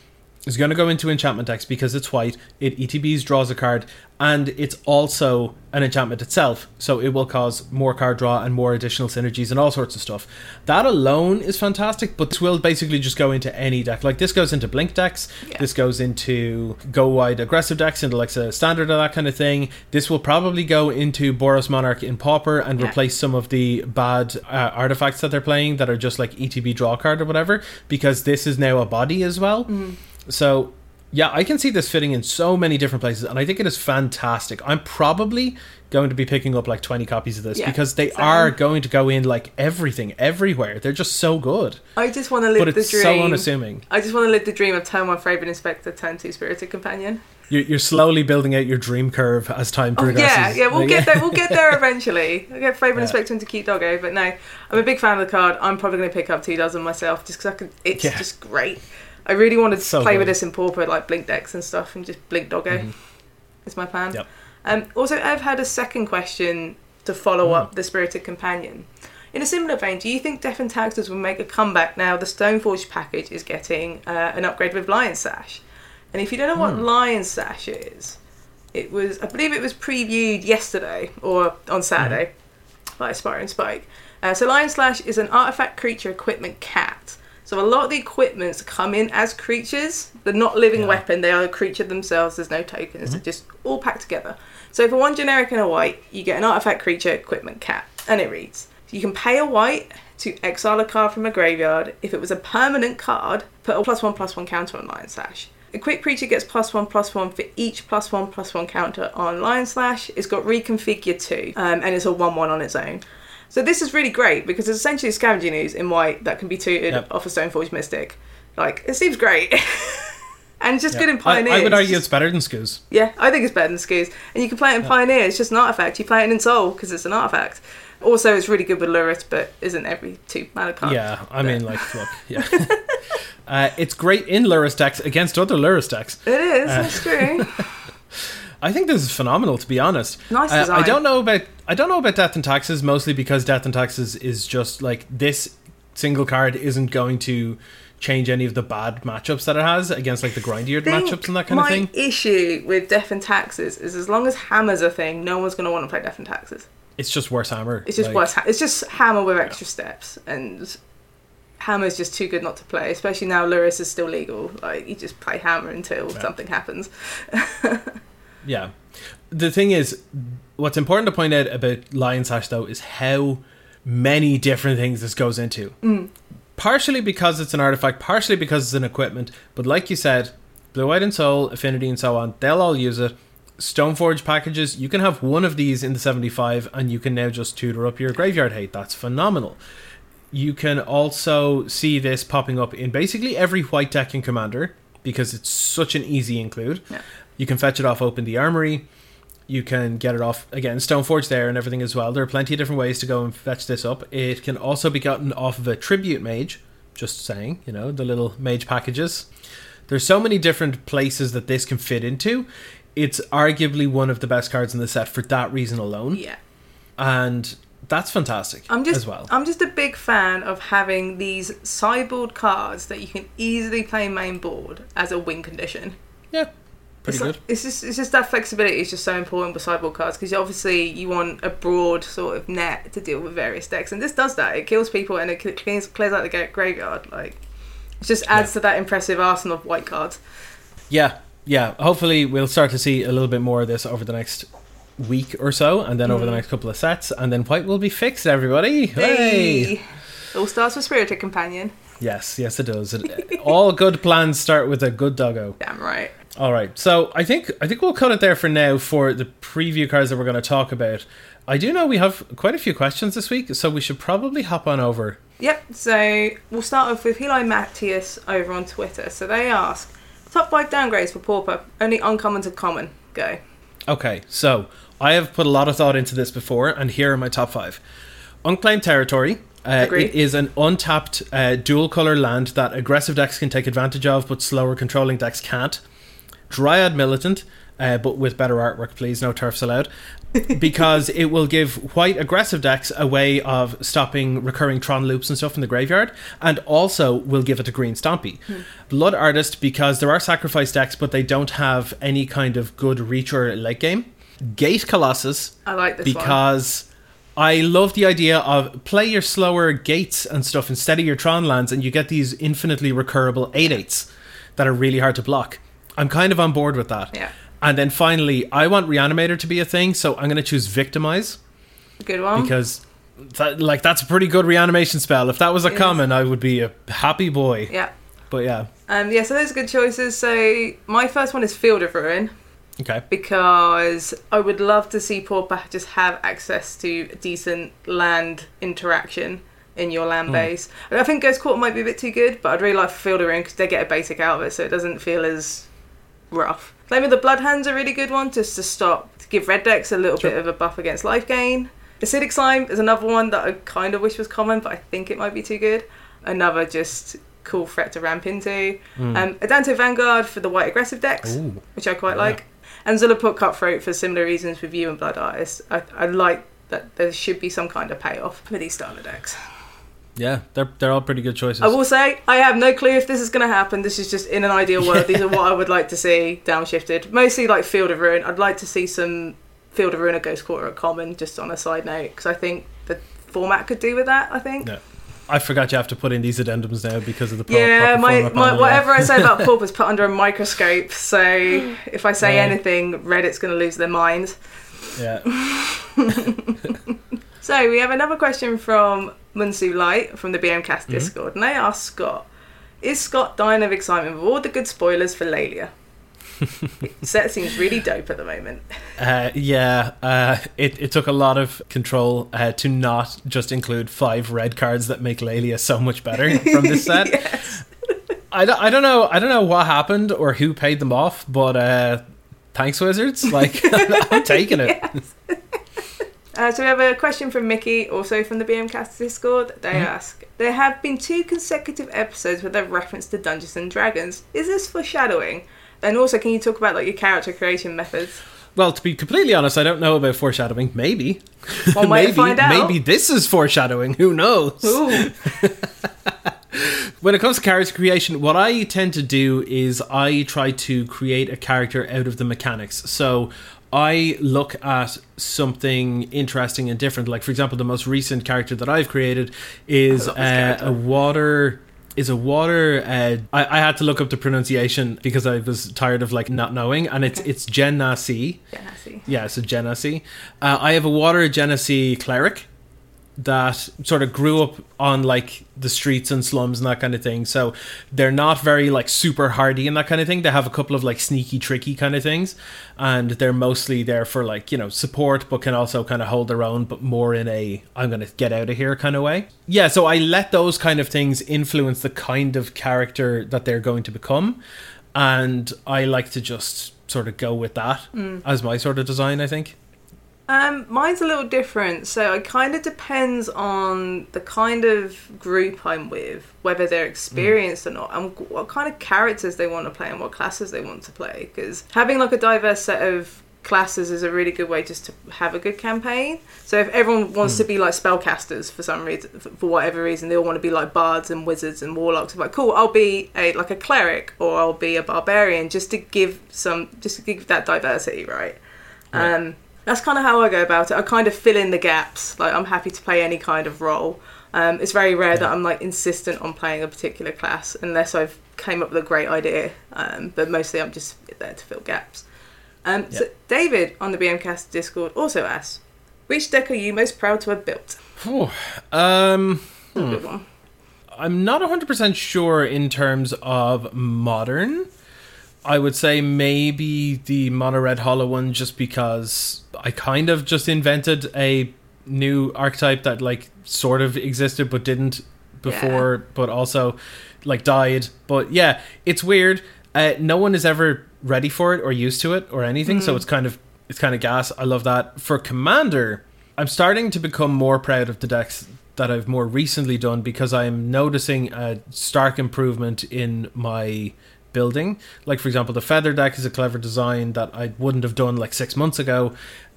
Speaker 1: is going to go into enchantment decks because it's white. It ETBs draws a card, and it's also an enchantment itself, so it will cause more card draw and more additional synergies and all sorts of stuff. That alone is fantastic, but this will basically just go into any deck. Like this goes into blink decks,
Speaker 2: Yeah.
Speaker 1: this goes into go wide aggressive decks, into like a standard or that kind of thing. This will probably go into Boros Monarch in Pauper and
Speaker 2: Yeah.
Speaker 1: replace some of the bad uh, artifacts that they're playing that are just like ETB draw card or whatever, because this is now a body as well.
Speaker 2: Mm-hmm.
Speaker 1: So yeah, I can see this fitting in so many different places, and I think it is fantastic. I'm probably going to be picking up like 20 copies of this
Speaker 2: Yeah,
Speaker 1: because they
Speaker 2: same.
Speaker 1: are going to go in like everything, everywhere. They're just so good,
Speaker 2: I just want to live
Speaker 1: but
Speaker 2: the
Speaker 1: it's
Speaker 2: dream.
Speaker 1: so unassuming.
Speaker 2: I just want to live the dream of turn one Favorite Inspector, turn two Spirited Companion.
Speaker 1: You're, you're slowly building out your dream curve as time
Speaker 2: Oh,
Speaker 1: progresses.
Speaker 2: yeah, yeah, we'll get there. We'll get there eventually. I'll get Favorite
Speaker 1: Yeah.
Speaker 2: Inspector into Cute Doggo, but no, I'm a big fan of the card. I'm probably going to pick up two dozen myself just because I can. It's
Speaker 1: Yeah.
Speaker 2: just great. I really wanted to
Speaker 1: So
Speaker 2: play with this in Pauper, like Blink decks and stuff, and just Blink Doggo. Is my plan.
Speaker 1: Yep.
Speaker 2: Um, also, I've had a second question to follow up the Spirited Companion. In a similar vein, do you think Death and Taxes will make a comeback now the Stoneforge package is getting uh, an upgrade with Lion Sash? And if you don't know what Lion Sash is, it was, I believe it was previewed yesterday or on Saturday by Aspiring Spike. Uh, so Lion Sash is an artifact creature equipment cat. So a lot of the equipments come in as creatures. They're not living
Speaker 1: Yeah.
Speaker 2: weapon. They are a creature themselves. There's no tokens. They're just all packed together. So for one generic and a white, you get an artifact creature equipment cat, and it reads: You can pay a white to exile a card from a graveyard. If it was a permanent card, put a plus one plus one counter on Lion Sash. A quick creature gets plus one plus one for each plus one plus one counter on Lion Sash. It's got reconfigure two, um, and it's a one one on its own. So this is really great because it's essentially Scavenging Ooze in white that can be tutored
Speaker 1: Yep.
Speaker 2: off a Stoneforge Mystic. Like it seems great. and it's just
Speaker 1: Yeah.
Speaker 2: good in Pioneer.
Speaker 1: I would argue
Speaker 2: It's
Speaker 1: better than Scooze.
Speaker 2: yeah, I think it's better than Scooze. And you can play it in Pioneer, it's just an artifact. You play it in Soul because it's an artifact. Also, it's really good with Lurrus, but isn't every two mana card.
Speaker 1: Yeah, I mean, like, look, yeah. uh, it's great in Lurrus decks against other Lurrus decks.
Speaker 2: It is,
Speaker 1: Uh,
Speaker 2: that's true.
Speaker 1: I think this is phenomenal, to be honest.
Speaker 2: Nice
Speaker 1: Uh, I don't know about I don't know about Death and Taxes mostly because Death and Taxes is just like this single card isn't going to change any of the bad matchups that it has against like the grindier matchups and that kind of thing.
Speaker 2: My issue with Death and Taxes is as long as Hammer's a thing, no one's going to want to play Death and Taxes.
Speaker 1: It's just worse hammer.
Speaker 2: It's just
Speaker 1: like,
Speaker 2: worse. It's just Hammer with extra steps, and Hammer's just too good not to play. Especially now, Lurrus is still legal. Like you just play Hammer until
Speaker 1: Yeah.
Speaker 2: something happens.
Speaker 1: Yeah. The thing is, what's important to point out about Lion Sash though is how many different things this goes into. Mm. Partially because it's an artifact, partially because it's an equipment, but like you said, Blue White Ensoul, Affinity, and so on, they'll all use it. Stoneforge packages, you can have one of these in the 75 and you can now just tutor up your graveyard hate. That's phenomenal. You can also see this popping up in basically every white deck in Commander because it's such an easy include.
Speaker 2: Yeah.
Speaker 1: You can fetch it off Open the Armory. You can get it off again Stoneforge there and everything as well. There are plenty of different ways to go and fetch this up. It can also be gotten off of a tribute mage. Just saying, you know, the little mage packages. There's so many different places that this can fit into. It's arguably one of the best cards in the set for that reason alone,
Speaker 2: Yeah.
Speaker 1: and that's fantastic
Speaker 2: I'm just
Speaker 1: as well.
Speaker 2: I'm just a big fan of having these sideboard cards that you can easily play main board as a win condition.
Speaker 1: yeah, pretty
Speaker 2: it's
Speaker 1: good.
Speaker 2: Like, it's just it's just that flexibility is just so important with sideboard cards because obviously you want a broad sort of net to deal with various decks, and this does that. It kills people and it clears, clears out the graveyard. Like it just adds
Speaker 1: Yeah.
Speaker 2: to that impressive arsenal of white cards.
Speaker 1: Yeah, yeah. Hopefully, we'll start to see a little bit more of this over the next week or so, and then over the mm. next couple of sets, and then white will be fixed. Everybody, hey!
Speaker 2: Hey. It all starts with Spirited Companion.
Speaker 1: Yes, yes, it does. It, uh, all good plans start with a good doggo.
Speaker 2: Damn right.
Speaker 1: All right, so I think I think we'll cut it there for now for the preview cards that we're going to talk about. I do know we have quite a few questions this week, so we should probably hop on over.
Speaker 2: Yep, so we'll start off with Heli Matthias over on Twitter. So they ask top five downgrades for Pauper, only uncommon to common. Go.
Speaker 1: Okay, so I have put a lot of thought into this before, and here are my top five. Unclaimed territory. Uh,
Speaker 2: Agreed.
Speaker 1: it is an untapped uh, dual color land that aggressive decks can take advantage of, but slower controlling decks can't. Dryad Militant. uh, but with better artwork, please. No turfs allowed. because it will give white aggressive decks a way of stopping recurring Tron loops and stuff in the graveyard, and also will give it a green Stompy. Blood Artist, because there are sacrifice decks, but they don't have any kind of good reach or late game. Gate Colossus,
Speaker 2: I like this one.
Speaker 1: because I love the idea of play your slower gates and stuff instead of your Tron lands, and you get these infinitely recurable 8 8s that are really hard to block. I'm kind of on board with that.
Speaker 2: Yeah.
Speaker 1: And then finally, I want Reanimator to be a thing, so I'm going to choose Victimize
Speaker 2: Good one.
Speaker 1: because. That, like that's a pretty good reanimation spell. If that was a common, I would be a happy boy.
Speaker 2: yeah.
Speaker 1: But yeah,
Speaker 2: Um, yeah, so those are good choices. So my first one is Field of Ruin
Speaker 1: okay.
Speaker 2: because I would love to see Pauper just have access to decent land interaction in your land base. And I think Ghost Quarter might be a bit too good, but I'd really like Field of Ruin because they get a basic out of it, so it doesn't feel as rough. Flame of the Blood Hand's a really good one just to stop, to give red decks a little
Speaker 1: Sure.
Speaker 2: bit of a buff against life gain. Acidic Slime is another one that I kind of wish was common, but I think it might be too good. Another just cool threat to ramp into. Um, Adanto Vanguard for the white aggressive decks,
Speaker 1: Ooh.
Speaker 2: which I quite
Speaker 1: Yeah.
Speaker 2: like. And Zulaport Cutthroat for similar reasons with you and Blood Artist. I, I like that there should be some kind of payoff for these starter decks.
Speaker 1: Yeah, they're they're all pretty good choices.
Speaker 2: I will say, I have no clue if this is going to happen. This is just in an ideal world. These are what I would like to see downshifted. Mostly like Field of Ruin. I'd like to see some Field of Ruin or Ghost Quarter at common, just on a side note, because I think the format could do with that. I think.
Speaker 1: Yeah. I forgot you have to put in these addendums now because of the pro-
Speaker 2: Yeah, my, my whatever I say about Pulp is put under a microscope. So if I say
Speaker 1: Yeah.
Speaker 2: anything, Reddit's going to lose their mind.
Speaker 1: Yeah.
Speaker 2: So we have another question from Munsu Light from the BMcast Discord, and they ask Scott, "Is Scott dying of excitement with all the good spoilers for Laelia?" Set seems really dope at the moment.
Speaker 1: Uh, yeah, uh, it, it took a lot of control uh, to not just include five red cards that make Laelia so much better from this set.
Speaker 2: yes.
Speaker 1: I, don't, I don't know I don't know what happened or who paid them off, but uh, thanks Wizards. Like I'm taking it.
Speaker 2: Uh, so we have a question from Mickey, also from the BMcast Discord. They ask, "There have been two consecutive episodes with a reference to Dungeons and Dragons. Is this foreshadowing?" And also, can you talk about like your character creation methods?
Speaker 1: Well, to be completely honest, I don't know about foreshadowing. Maybe,
Speaker 2: One way
Speaker 1: maybe,
Speaker 2: to find out.
Speaker 1: maybe this is foreshadowing. Who knows? When it comes to character creation, what I tend to do is I try to create a character out of the mechanics. So I look at something interesting and different. Like, for example, the most recent character that I've created is uh, a water. Is a water. Uh, I, I had to look up the pronunciation because I was tired of like not knowing, and it's
Speaker 2: Okay.
Speaker 1: it's Genasi.
Speaker 2: yeah, I see.
Speaker 1: Yeah, so Genasi. Uh, I have a water Genasi cleric that sort of grew up on like the streets and slums and that kind of thing. So they're not very like super hardy and that kind of thing. They have a couple of like sneaky, tricky kind of things, and they're mostly there for like you know support, but can also kind of hold their own, but more in a I'm gonna get out of here kind of way. Yeah, so I let those kind of things influence the kind of character that they're going to become, and I like to just sort of go with that mm. as my sort of design. I think.
Speaker 2: Um, mine's a little different. So it kind of depends on the kind of group I'm with, whether they're experienced or not, and what kind of characters they want to play and what classes they want to play. Because having like a diverse set of classes is a really good way just to have a good campaign. So if everyone wants to be like spellcasters for some reason, for whatever reason, they all want to be like bards and wizards and warlocks. It's like, cool, I'll be a like a cleric or I'll be a barbarian, just to give some, just to give that diversity, right?
Speaker 1: Right.
Speaker 2: Um, that's kind of how I go about it. I kind of fill in the gaps. Like I'm happy to play any kind of role. Um, it's very rare that I'm like insistent on playing a particular class unless I've came up with a great idea. Um, but mostly I'm just there to fill gaps. Um, So David on the BMcast Discord also asks, which deck are you most proud to have built?
Speaker 1: Phew. Um,
Speaker 2: That's a Good one.
Speaker 1: I'm not 100% sure in terms of modern. I would say maybe the mono red hollow one just because I kind of just invented a new archetype that like sort of existed but didn't before but also like died. But yeah, it's weird. Uh, no one is ever ready for it or used to it or anything, so it's kind of it's kind of gas. I love that. For commander, I'm starting to become more proud of the decks that I've more recently done because I'm noticing a stark improvement in my building. Like for example, the feather deck is a clever design that I wouldn't have done like six months ago.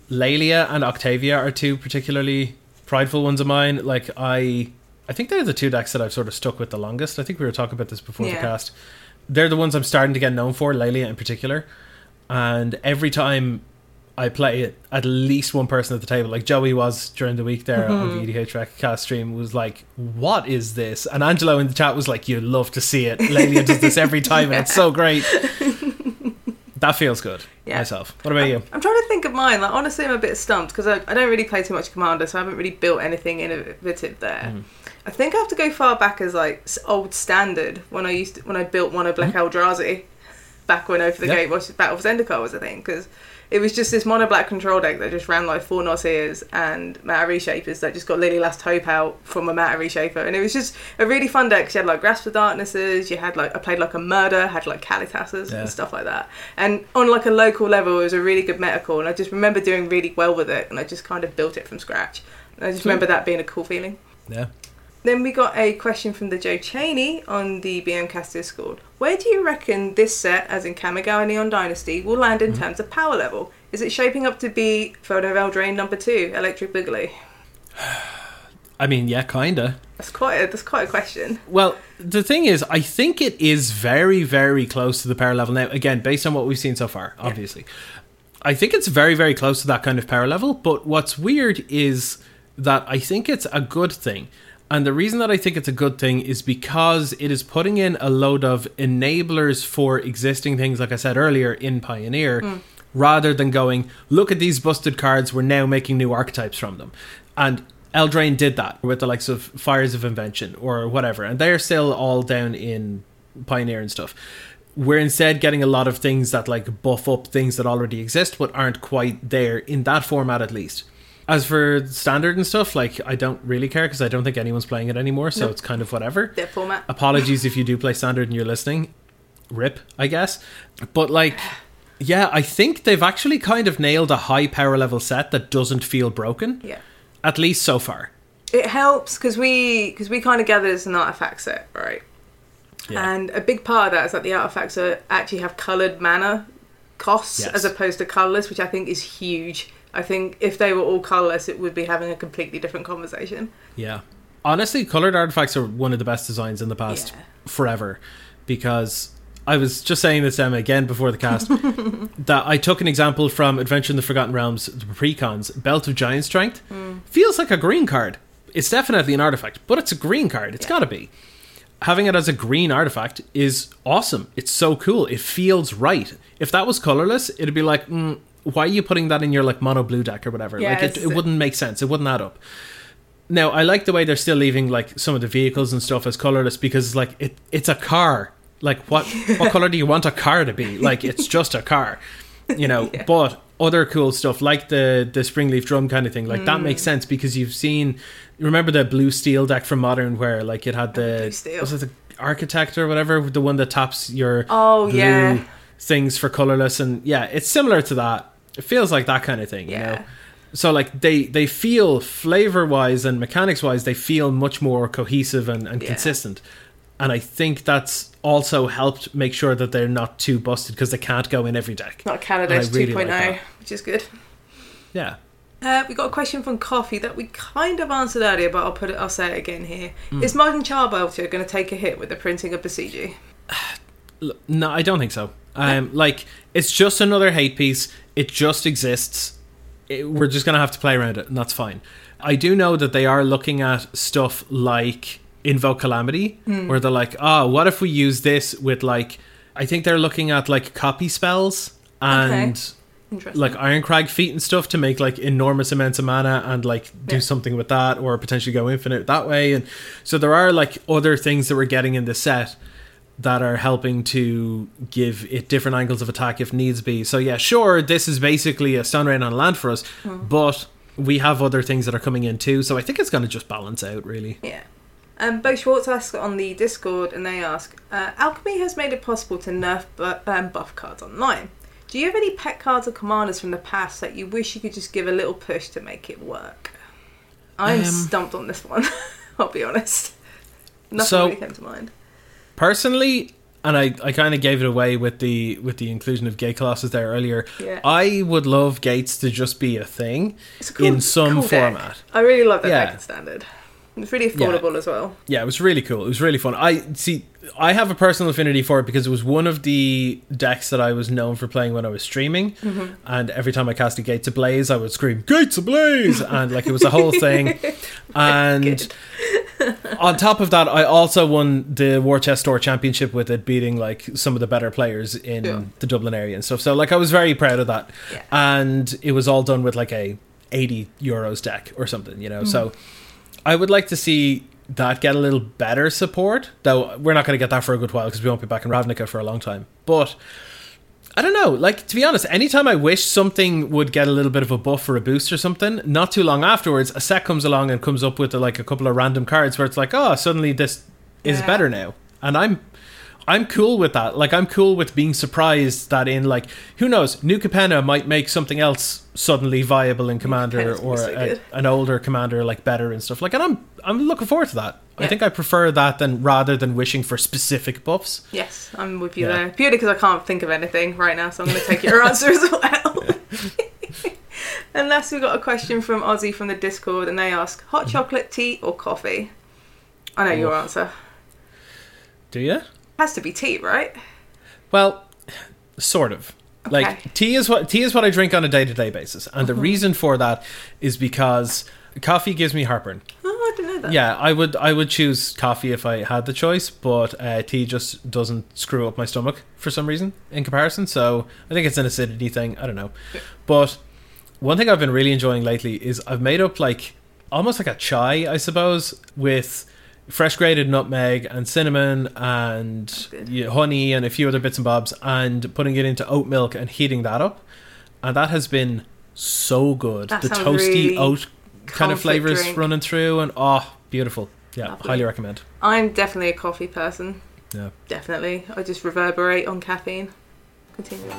Speaker 1: Laelia and Octavia are two particularly prideful ones of mine. Like I, I think they're the two decks that I've sort of stuck with the longest. I think we were talking about this before the cast. They're the ones I'm starting to get known for, Laelia in particular. And every time I play it, at least one person at the table, like Joey was during the week there on the EDH Rec cast stream, was like, "What is this?" And Angelo in the chat was like, "You love to see it. Laelia does this every time, and it's so great." that feels good.
Speaker 2: Yeah.
Speaker 1: Myself. What about you?
Speaker 2: I'm trying to think of mine. Like honestly, I'm a bit stumped because I, I don't really play too much Commander, so I haven't really built anything innovative there.
Speaker 1: Hmm.
Speaker 2: I think I have to go far back as like old standard when I used to, when I built one of Black Eldrazi back when Over the.
Speaker 1: Yeah.
Speaker 2: Gate was Battle of Zendikar was a thing because it was just this mono black control deck that just ran like four Nauseers and Matter Reshapers that just got Lily Last Hope out from a Matter Reshaper and it was just a really fun deck. 'cause You had like Grasp of Darknesses, you had like I played like a Murder, had like Kalitases
Speaker 1: Yeah.
Speaker 2: and stuff like that. And on like a local level, it was a really good meta call, and I just remember doing really well with it, and I just kind of built it from scratch. And I just remember that being a cool feeling.
Speaker 1: Yeah.
Speaker 2: Then we got a question from the Joe Cheney on the BMcast Discord. Where do you reckon this set, as in Kamigawa Neon Dynasty, will land in mm-hmm. terms of power level? Is it shaping up to be Throne of Eldraine number two, Electric Boogaloo?
Speaker 1: I mean, yeah, kinda.
Speaker 2: That's quite a, that's quite a question.
Speaker 1: Well, the thing is, I think it is very, very close to the power level now. Again, based on what we've seen so far, obviously, I think it's very, very close to that kind of power level. But what's weird is that I think it's a good thing. And the reason that I think it's a good thing is because it is putting in a load of enablers for existing things, like I said earlier, in Pioneer, hmm. rather than going, look at these busted cards, we're now making new archetypes from them. And Eldraine did that with the likes of Fires of Invention or whatever, and they're still all down in Pioneer and stuff. We're instead getting a lot of things that like buff up things that already exist but aren't quite there in that format at least. As for standard and stuff, like I don't really care because I don't think anyone's playing it anymore, so
Speaker 2: No.
Speaker 1: it's kind of whatever.
Speaker 2: Their format.
Speaker 1: Apologies if you do play standard and you're listening. Rip, I guess. But like yeah, I think they've actually kind of nailed a high power level set that doesn't feel broken.
Speaker 2: Yeah.
Speaker 1: At least so far.
Speaker 2: It helps because we because we kind of gathered as an artifact set, right?
Speaker 1: Yeah.
Speaker 2: And a big part of that is that the artifacts are actually have coloured mana costs
Speaker 1: Yes.
Speaker 2: as opposed to colourless, which I think is huge. I think if they were all colourless, it would be having a completely different conversation.
Speaker 1: Yeah. Honestly, colored artifacts are one of the best designs in the past
Speaker 2: Yeah.
Speaker 1: forever because I was just saying this Emma again before the cast that I took an example from Adventure in the Forgotten Realms, the precons, Belt of Giant Strength. Feels like a green card. It's definitely an artifact, but it's a green card. It's
Speaker 2: Yeah.
Speaker 1: got to be. Having it as a green artifact is awesome. It's so cool. It feels right. If that was colorless, it'd be like, mm, why are you putting that in your like mono blue deck or whatever?
Speaker 2: Yeah,
Speaker 1: like it, it wouldn't make sense. It wouldn't add up. Now I like the way they're still leaving like some of the vehicles and stuff as colorless because like it it's a car. Like what what color do you want a car to be? Like it's just a car, you know.
Speaker 2: Yeah.
Speaker 1: But other cool stuff like the the springleaf drum kind of thing, like that
Speaker 2: Mm.
Speaker 1: makes sense because you've seen. Remember the blue steel deck from Modern where like it had
Speaker 2: Blue
Speaker 1: the
Speaker 2: steel.
Speaker 1: was it the architect or whatever the one that taps your
Speaker 2: Oh, yeah.
Speaker 1: things for colorless and yeah it's similar to that. It feels like that kind of thing, you know so like they they feel flavor wise and mechanics wise they feel much more cohesive and, and
Speaker 2: Yeah.
Speaker 1: consistent and i think that's also helped make sure that they're not too busted because they can't go in every deck
Speaker 2: Not Canada
Speaker 1: I
Speaker 2: 2.0,
Speaker 1: really like
Speaker 2: which is good.
Speaker 1: yeah
Speaker 2: Uh, we got a question from Coffee that we kind of answered earlier, but I'll put it. I'll say it again here.
Speaker 1: Hmm.
Speaker 2: Is Modern Charbelcher going to take a hit with the printing of Besiege?
Speaker 1: L- no i don't think so um like it's just another hate piece. It just exists. It, we're just gonna have to play around it and that's fine. I do know that they are looking at stuff like invoke calamity where they're like oh what if we use this with like i think they're looking at like copy spells and
Speaker 2: Interesting.
Speaker 1: like Irencrag Feat and stuff to make like enormous amounts of mana and like do
Speaker 2: Yeah.
Speaker 1: something with that or potentially go infinite that way. And so there are like other things that we're getting in the set that are helping to give it different angles of attack if needs be. So yeah, sure, this is basically a Stone Rain on land for us, but we have other things that are coming in too. So I think it's going to just balance out really.
Speaker 2: Yeah. Um, Bo Schwartz asks on the Discord, and they ask, uh, Alchemy has made it possible to nerf bu- um, buff cards online. Do you have any pet cards or commanders from the past that you wish you could just give a little push to make it work? I'm
Speaker 1: Um,
Speaker 2: stumped on this one. I'll be honest. Nothing
Speaker 1: so-
Speaker 2: really came to mind.
Speaker 1: Personally, and I, I kind of gave it away with the with the inclusion of Gate Colossus there earlier.
Speaker 2: Yeah.
Speaker 1: I would love Gates to just be a thing
Speaker 2: a cool-
Speaker 1: in some
Speaker 2: cool
Speaker 1: format.
Speaker 2: I really love that
Speaker 1: Yeah.
Speaker 2: standard. It's really affordable as well.
Speaker 1: Yeah, it was really cool. It was really fun. I see. I have a personal affinity for it because it was one of the decks that I was known for playing when I was streaming,
Speaker 2: Mm-hmm.
Speaker 1: and every time I cast a Gates Ablaze, I would scream "Gates Ablaze, and like it was a whole thing. And on top of that, I also won the War Chest Store Championship with it, beating like some of the better players in
Speaker 2: Yeah.
Speaker 1: the Dublin area and stuff. So like I was very proud of that,
Speaker 2: Yeah.
Speaker 1: and it was all done with like a eighty euros deck or something, you know. So I would like to see that get a little better support, though we're not going to get that for a good while because we won't be back in Ravnica for a long time. But I don't know. Like to be honest, anytime I wish something would get a little bit of a buff or a boost or something, not too long afterwards, a set comes along and comes up with like a couple of random cards where it's like, oh, suddenly this is
Speaker 2: Yeah.
Speaker 1: better now, and I'm. I'm cool with that. Like I'm cool with being surprised that in like who knows, New Capenna might make something else suddenly viable in Commander or
Speaker 2: so
Speaker 1: a, an older commander like better and stuff. Like and I'm I'm looking forward to that. I think I prefer that than rather than wishing for specific buffs.
Speaker 2: Yes, I'm with you
Speaker 1: Yeah.
Speaker 2: there. Purely because I can't think of anything right now, so I'm going to take your answer as well. Unless we've got a question from Ozzy from the Discord, and they ask hot mm-hmm. chocolate, tea, or coffee. I know your
Speaker 1: Oh.
Speaker 2: answer.
Speaker 1: Do you?
Speaker 2: Has to be tea, right?
Speaker 1: Well, sort of.
Speaker 2: Okay.
Speaker 1: Like tea is what tea is what I drink on a day to day basis, and the reason for that is because coffee gives me heartburn.
Speaker 2: Oh, I didn't know that.
Speaker 1: Yeah, I would I would choose coffee if I had the choice, but uh, tea just doesn't screw up my stomach for some reason in comparison. So I think it's an acidity thing. I don't know, but one thing I've been really enjoying lately is I've made up like almost like a chai, I suppose, with fresh grated nutmeg and cinnamon and
Speaker 2: oh,
Speaker 1: yeah, honey and a few other bits and bobs, and putting it into oat milk and heating that up, and that has been so good.
Speaker 2: That
Speaker 1: the toasty
Speaker 2: really
Speaker 1: oat kind of flavors
Speaker 2: drink.
Speaker 1: running through, and oh, beautiful. Yeah,
Speaker 2: Lovely.
Speaker 1: highly recommend.
Speaker 2: I'm definitely a coffee person.
Speaker 1: Yeah.
Speaker 2: Definitely. I just reverberate on caffeine. Continue.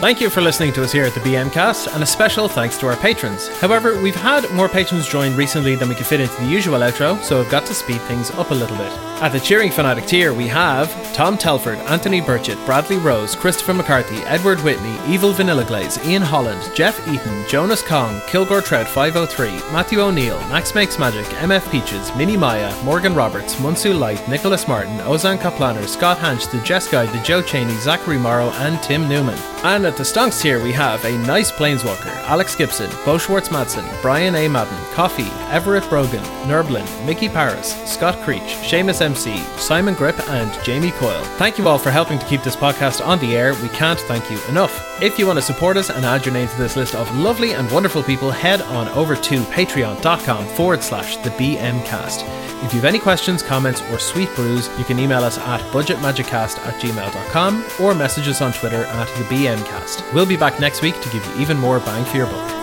Speaker 1: Thank you for listening to us here at the BM Cast, and a special thanks to our patrons. However, we've had more patrons join recently than we could fit into the usual outro, so I've got to speed things up a little bit. At the Cheering Fanatic tier, we have Tom Telford, Anthony Burchett, Bradley Rose, Christopher McCarthy, Edward Whitney, Evil Vanilla Glaze, Ian Holland, Jeff Eaton, Jonas Kong, Kilgore Tread 503, Matthew O'Neill, Max Makes Magic, MF Peaches, Mini Maya, Morgan Roberts, Munsu Light, Nicholas Martin, Ozan Kaplaner, Scott Hanch, The Jess Guy, The Joe Cheney, Zachary Morrow, and Tim Newman. And at the Stonks tier, we have a nice Planeswalker, Alex Gibson, Bo Schwartz Madsen, Brian A. Madden, Coffee, Everett Brogan, Nerblin, Mickey Paris, Scott Creech, Seamus MC, Simon Grip, and Jamie Coyle. Thank you all for helping to keep this podcast on the air. We can't thank you enough. If you want to support us and add your name to this list of lovely and wonderful people, head on over to patreon.com forward slash the BMcast. If you have any questions, comments, or sweet brews, you can email us at budgetmagiccast at gmail.com or message us on Twitter at the BMcast. We'll be back next week to give you even more bang for your buck.